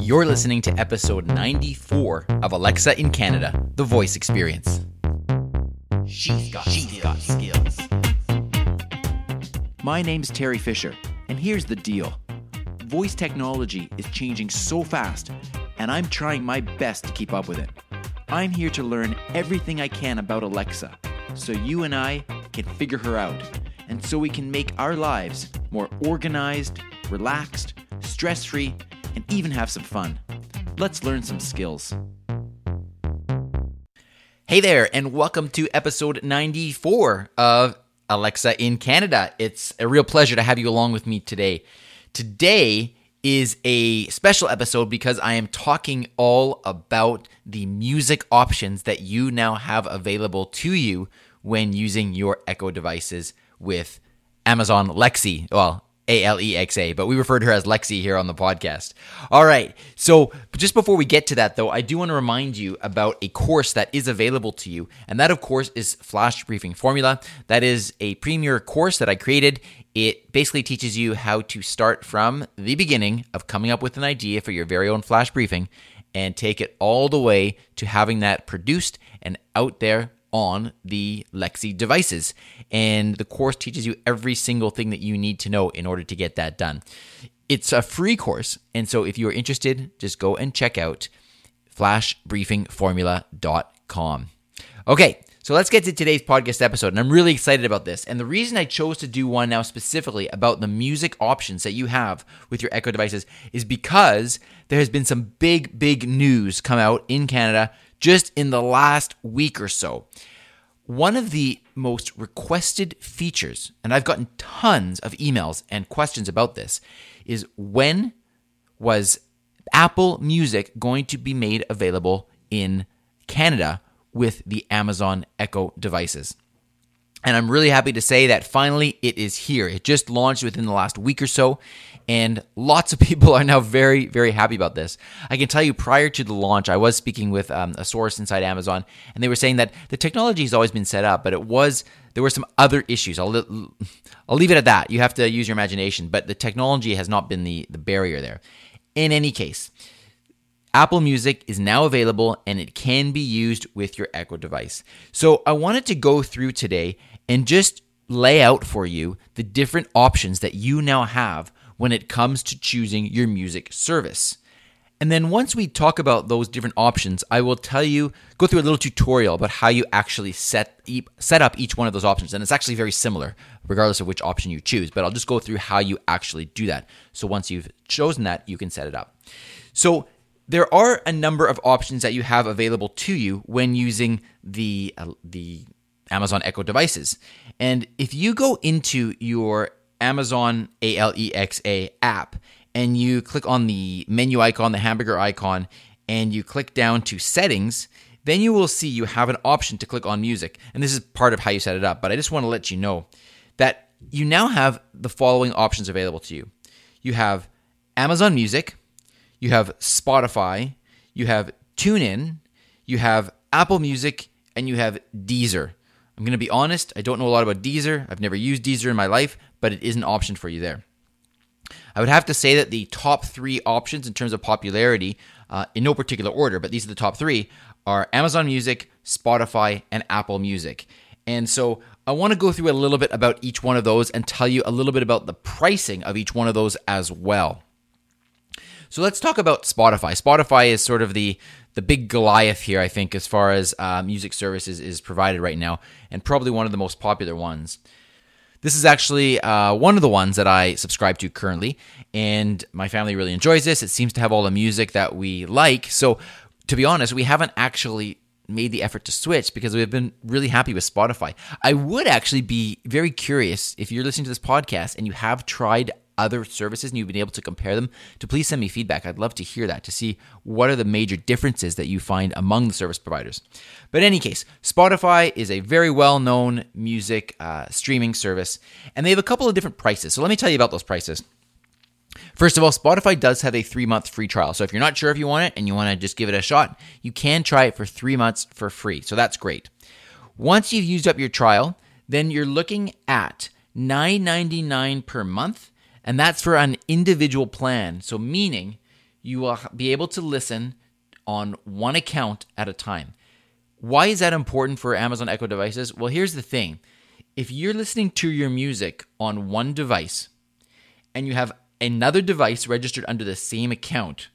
You're listening to episode 94 of Alexa in Canada, the voice experience. She's got, She's skills. got skills. My name's Teri Fisher, and here's the deal voice technology is changing so fast, and I'm trying my best to keep up with it. I'm here to learn everything I can about Alexa so you and I can figure her out, and so we can make our lives more organized, relaxed, stress free, and even have some fun. Let's learn some skills. Hey there, and welcome to episode 94 of Alexa in Canada. It's a real pleasure to have you along with me today. Today is a special episode because I am talking all about the music options that you now have available to you when using your Echo devices with Amazon Lexi. Well, a L E X A, but we refer to her as Lexi here on the podcast. All right. So, just before we get to that, though, I do want to remind you about a course that is available to you. And that, of course, is Flash Briefing Formula. That is a premier course that I created. It basically teaches you how to start from the beginning of coming up with an idea for your very own flash briefing and take it all the way to having that produced and out there on the Lexi devices. And the course teaches you every single thing that you need to know in order to get that done. It's a free course. And so if you're interested, just go and check out flashbriefingformula.com. Okay, so let's get to today's podcast episode. And I'm really excited about this. And the reason I chose to do one now specifically about the music options that you have with your Echo devices is because there has been some big, big news come out in Canada just in the last week or so. One of the most requested features, and I've gotten tons of emails and questions about this, is when was Apple Music going to be made available in Canada with the Amazon Echo devices? And I'm really happy to say that finally it is here. It just launched within the last week or so, and lots of people are now very, very happy about this. I can tell you prior to the launch, I was speaking with um, a source inside Amazon, and they were saying that the technology has always been set up, but it was there were some other issues. I'll I'll leave it at that. You have to use your imagination, but the technology has not been the the barrier there. In any case, Apple Music is now available and it can be used with your Echo device. So I wanted to go through today and just lay out for you the different options that you now have when it comes to choosing your music service. And then once we talk about those different options, I will tell you, go through a little tutorial about how you actually set set up each one of those options. And it's actually very similar, regardless of which option you choose. But I'll just go through how you actually do that. So once you've chosen that, you can set it up. So there are a number of options that you have available to you when using the uh, the Amazon Echo devices. And if you go into your Amazon Alexa app and you click on the menu icon, the hamburger icon, and you click down to settings, then you will see you have an option to click on music. And this is part of how you set it up, but I just want to let you know that you now have the following options available to you. You have Amazon Music, you have Spotify, you have TuneIn, you have Apple Music, and you have Deezer. I'm going to be honest, I don't know a lot about Deezer. I've never used Deezer in my life, but it is an option for you there. I would have to say that the top three options in terms of popularity, uh, in no particular order, but these are the top three, are Amazon Music, Spotify, and Apple Music. And so I want to go through a little bit about each one of those and tell you a little bit about the pricing of each one of those as well. So let's talk about Spotify. Spotify is sort of the the big Goliath here, I think, as far as uh, music services is provided right now, and probably one of the most popular ones. This is actually uh, one of the ones that I subscribe to currently, and my family really enjoys this. It seems to have all the music that we like. So, to be honest, we haven't actually made the effort to switch because we've been really happy with Spotify. I would actually be very curious if you're listening to this podcast and you have tried other services and you've been able to compare them, to please send me feedback. I'd love to hear that to see what are the major differences that you find among the service providers. But in any case, Spotify is a very well known music uh, streaming service, and they have a couple of different prices. So let me tell you about those prices. First of all, Spotify does have a three month free trial. So if you're not sure if you want it and you want to just give it a shot, you can try it for three months for free. So that's great. Once you've used up your trial, then you're looking at $9.99 per month and that's for an individual plan. So, meaning you will be able to listen on one account at a time. Why is that important for Amazon Echo devices? Well, here's the thing if you're listening to your music on one device and you have another device registered under the same account,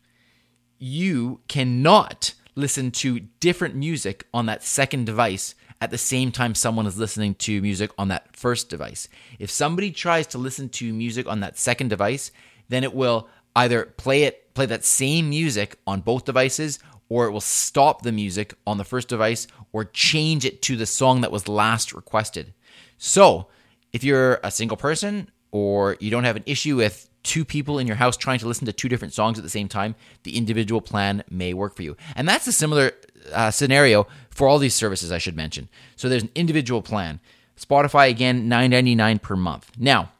you cannot listen to different music on that second device at the same time someone is listening to music on that first device. If somebody tries to listen to music on that second device, then it will either play it play that same music on both devices or it will stop the music on the first device or change it to the song that was last requested. So, if you're a single person or you don't have an issue with two people in your house trying to listen to two different songs at the same time, the individual plan may work for you. And that's a similar uh, scenario for all these services I should mention. So there's an individual plan. Spotify again, $9.99 per month. Now,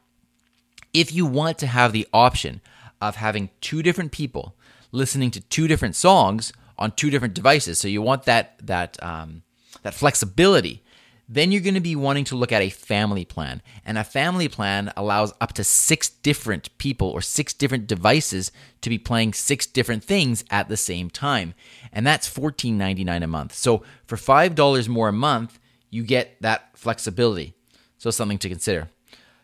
if you want to have the option of having two different people listening to two different songs on two different devices, so you want that that um, that flexibility then you're going to be wanting to look at a family plan. And a family plan allows up to six different people or six different devices to be playing six different things at the same time. And that's $14.99 a month. So for $5 more a month, you get that flexibility. So something to consider.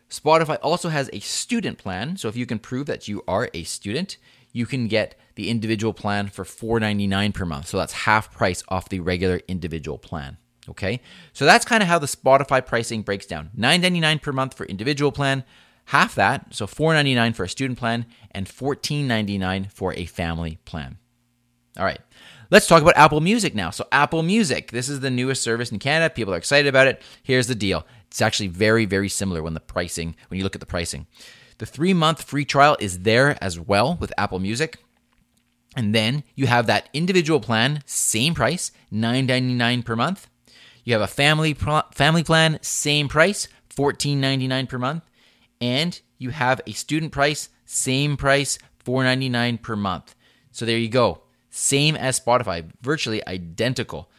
Spotify also has a student plan. So if you can prove that you are a student, you can get the individual plan for $4.99 per month. So that's half price off the regular individual plan. Okay, so that's kind of how the Spotify pricing breaks down $9.99 per month for individual plan, half that, so $4.99 for a student plan, and $14.99 for a family plan. All right, let's talk about Apple Music now. So, Apple Music, this is the newest service in Canada. People are excited about it. Here's the deal it's actually very, very similar when the pricing, when you look at the pricing. The three month free trial is there as well with Apple Music. And then you have that individual plan, same price, $9.99 per month. You have a family family plan, same price, $14.99 per month, and you have a student price, same price, $4.99 per month. So there you go. Same as Spotify, virtually identical.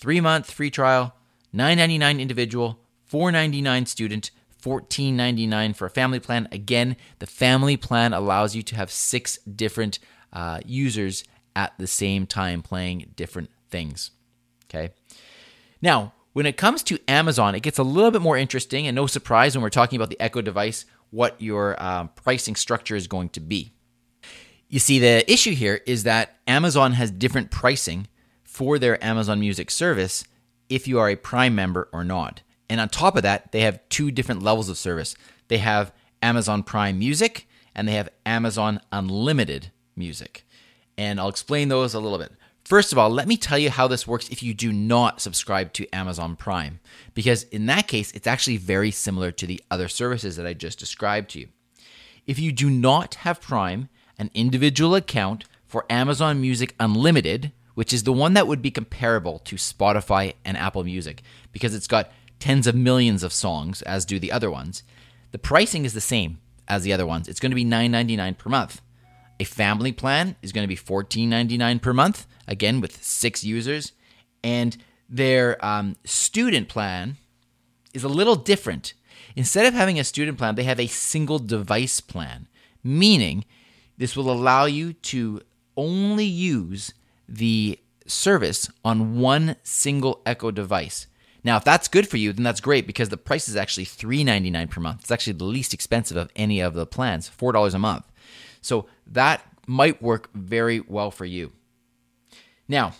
3-month free trial, $9.99 individual, $4.99 student, $14.99 for a family plan. Again, the family plan allows you to have six different uh, users at the same time playing different things. Okay. Now, when it comes to Amazon, it gets a little bit more interesting, and no surprise when we're talking about the Echo device, what your um, pricing structure is going to be. You see, the issue here is that Amazon has different pricing for their Amazon Music service if you are a Prime member or not. And on top of that, they have two different levels of service. They have Amazon Prime Music and they have Amazon Unlimited Music. And I'll explain those a little bit. First of all, let me tell you how this works if you do not subscribe to Amazon Prime, because in that case, it's actually very similar to the other services that I just described to you. If you do not have Prime, an individual account for Amazon Music Unlimited, which is the one that would be comparable to Spotify and Apple Music, because it's got tens of millions of songs, as do the other ones, the pricing is the same as the other ones. It's going to be $9.99 per month. A family plan is going to be $14.99 per month, again with six users. And their um, student plan is a little different. Instead of having a student plan, they have a single device plan, meaning this will allow you to only use the service on one single Echo device. Now, if that's good for you, then that's great because the price is actually $3.99 per month. It's actually the least expensive of any of the plans, $4 a month. So that might work very well for you. Now,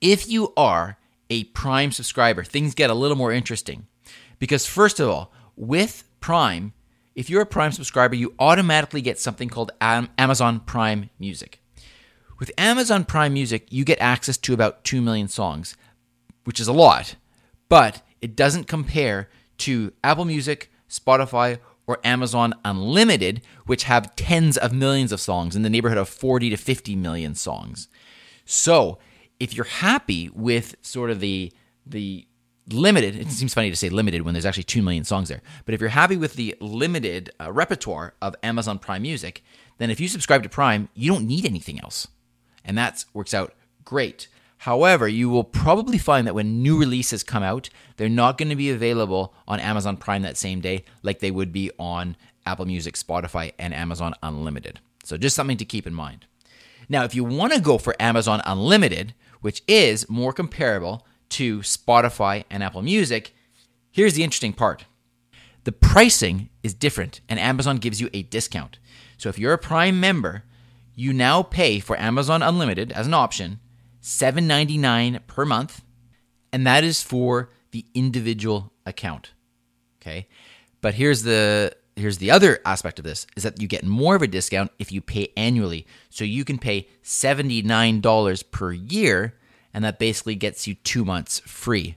if you are a Prime subscriber, things get a little more interesting. Because, first of all, with Prime, if you're a Prime subscriber, you automatically get something called Amazon Prime Music. With Amazon Prime Music, you get access to about 2 million songs, which is a lot, but it doesn't compare to Apple Music, Spotify, or Amazon Unlimited, which have tens of millions of songs in the neighborhood of 40 to 50 million songs. So, if you're happy with sort of the the limited, it seems funny to say limited when there's actually 2 million songs there, but if you're happy with the limited uh, repertoire of Amazon Prime Music, then if you subscribe to Prime, you don't need anything else. And that works out great. However, you will probably find that when new releases come out, they're not going to be available on Amazon Prime that same day like they would be on Apple Music, Spotify, and Amazon Unlimited. So just something to keep in mind. Now, if you want to go for Amazon Unlimited, which is more comparable to Spotify and Apple Music, here's the interesting part. The pricing is different, and Amazon gives you a discount. So if you're a Prime member, you now pay for Amazon Unlimited as an option $7.99 per month, and that is for the individual account. Okay? But here's the here's the other aspect of this is that you get more of a discount if you pay annually. So you can pay $79 per year and that basically gets you 2 months free.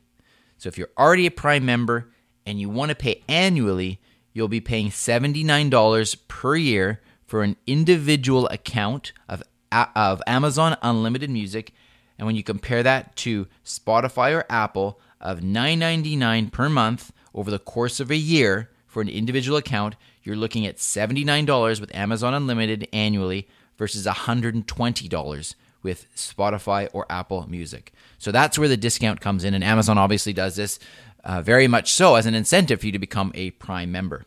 So if you're already a Prime member and you want to pay annually, you'll be paying $79 per year for an individual account of of Amazon Unlimited Music. And when you compare that to Spotify or Apple of $9.99 per month over the course of a year, for an individual account, you're looking at $79 with Amazon Unlimited annually versus $120 with Spotify or Apple Music. So that's where the discount comes in, and Amazon obviously does this uh, very much so as an incentive for you to become a Prime member.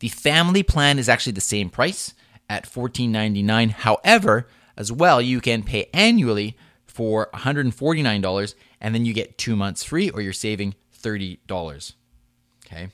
The family plan is actually the same price at $14.99. However, as well, you can pay annually for $149 and then you get two months free or you're saving $30. Okay.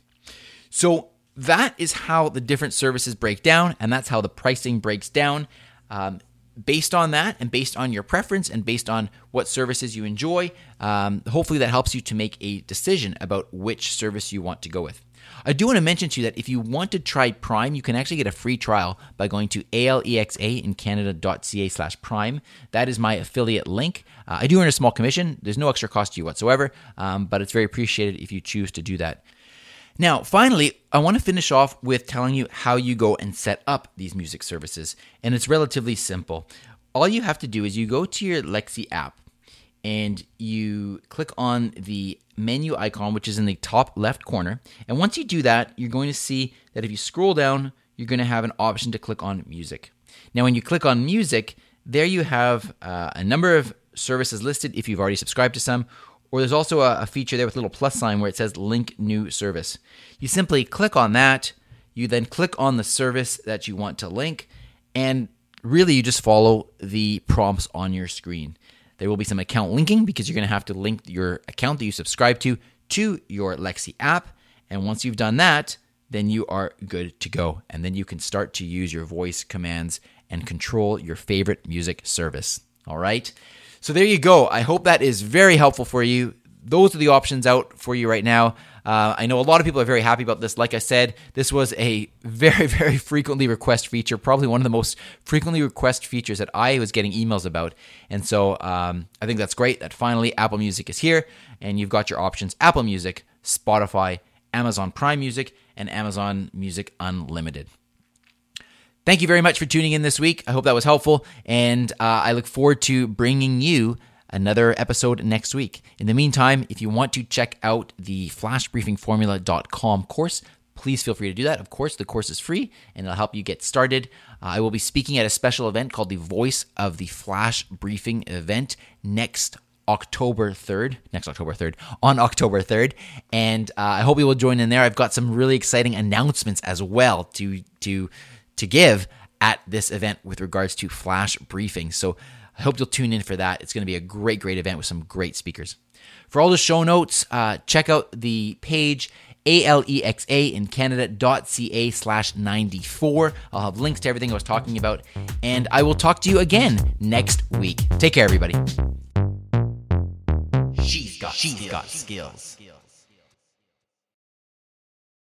So that is how the different services break down, and that's how the pricing breaks down. Um, based on that, and based on your preference, and based on what services you enjoy, um, hopefully that helps you to make a decision about which service you want to go with. I do want to mention to you that if you want to try Prime, you can actually get a free trial by going to alexaincanada.ca slash prime. That is my affiliate link. Uh, I do earn a small commission. There's no extra cost to you whatsoever, um, but it's very appreciated if you choose to do that. Now, finally, I want to finish off with telling you how you go and set up these music services. And it's relatively simple. All you have to do is you go to your Lexi app and you click on the menu icon, which is in the top left corner. And once you do that, you're going to see that if you scroll down, you're going to have an option to click on music. Now, when you click on music, there you have uh, a number of services listed if you've already subscribed to some, or there's also a, a feature there with a little plus sign where it says link new service. You simply click on that. You then click on the service that you want to link, and really you just follow the prompts on your screen. There will be some account linking because you're going to have to link your account that you subscribe to to your Lexi app. And once you've done that, then you are good to go. And then you can start to use your voice commands and control your favorite music service. All right. So there you go. I hope that is very helpful for you. Those are the options out for you right now. Uh, I know a lot of people are very happy about this. Like I said, this was a very, very frequently requested feature, probably one of the most frequently requested features that I was getting emails about. And so um, I think that's great that finally Apple Music is here and you've got your options Apple Music, Spotify, Amazon Prime Music, and Amazon Music Unlimited. Thank you very much for tuning in this week. I hope that was helpful, and uh, I look forward to bringing you another episode next week. In the meantime, if you want to check out the flashbriefingformula.com course, please feel free to do that. Of course, the course is free and it'll help you get started. Uh, I will be speaking at a special event called the Voice of the Flash Briefing event next October 3rd, next October 3rd, on October 3rd. And uh, I hope you will join in there. I've got some really exciting announcements as well to, to, to give at this event with regards to flash briefing. So I hope you'll tune in for that. It's going to be a great, great event with some great speakers. For all the show notes, uh, check out the page alexa in canada.ca slash 94. I'll have links to everything I was talking about, and I will talk to you again next week. Take care, everybody. She's got, She's skills. got skills.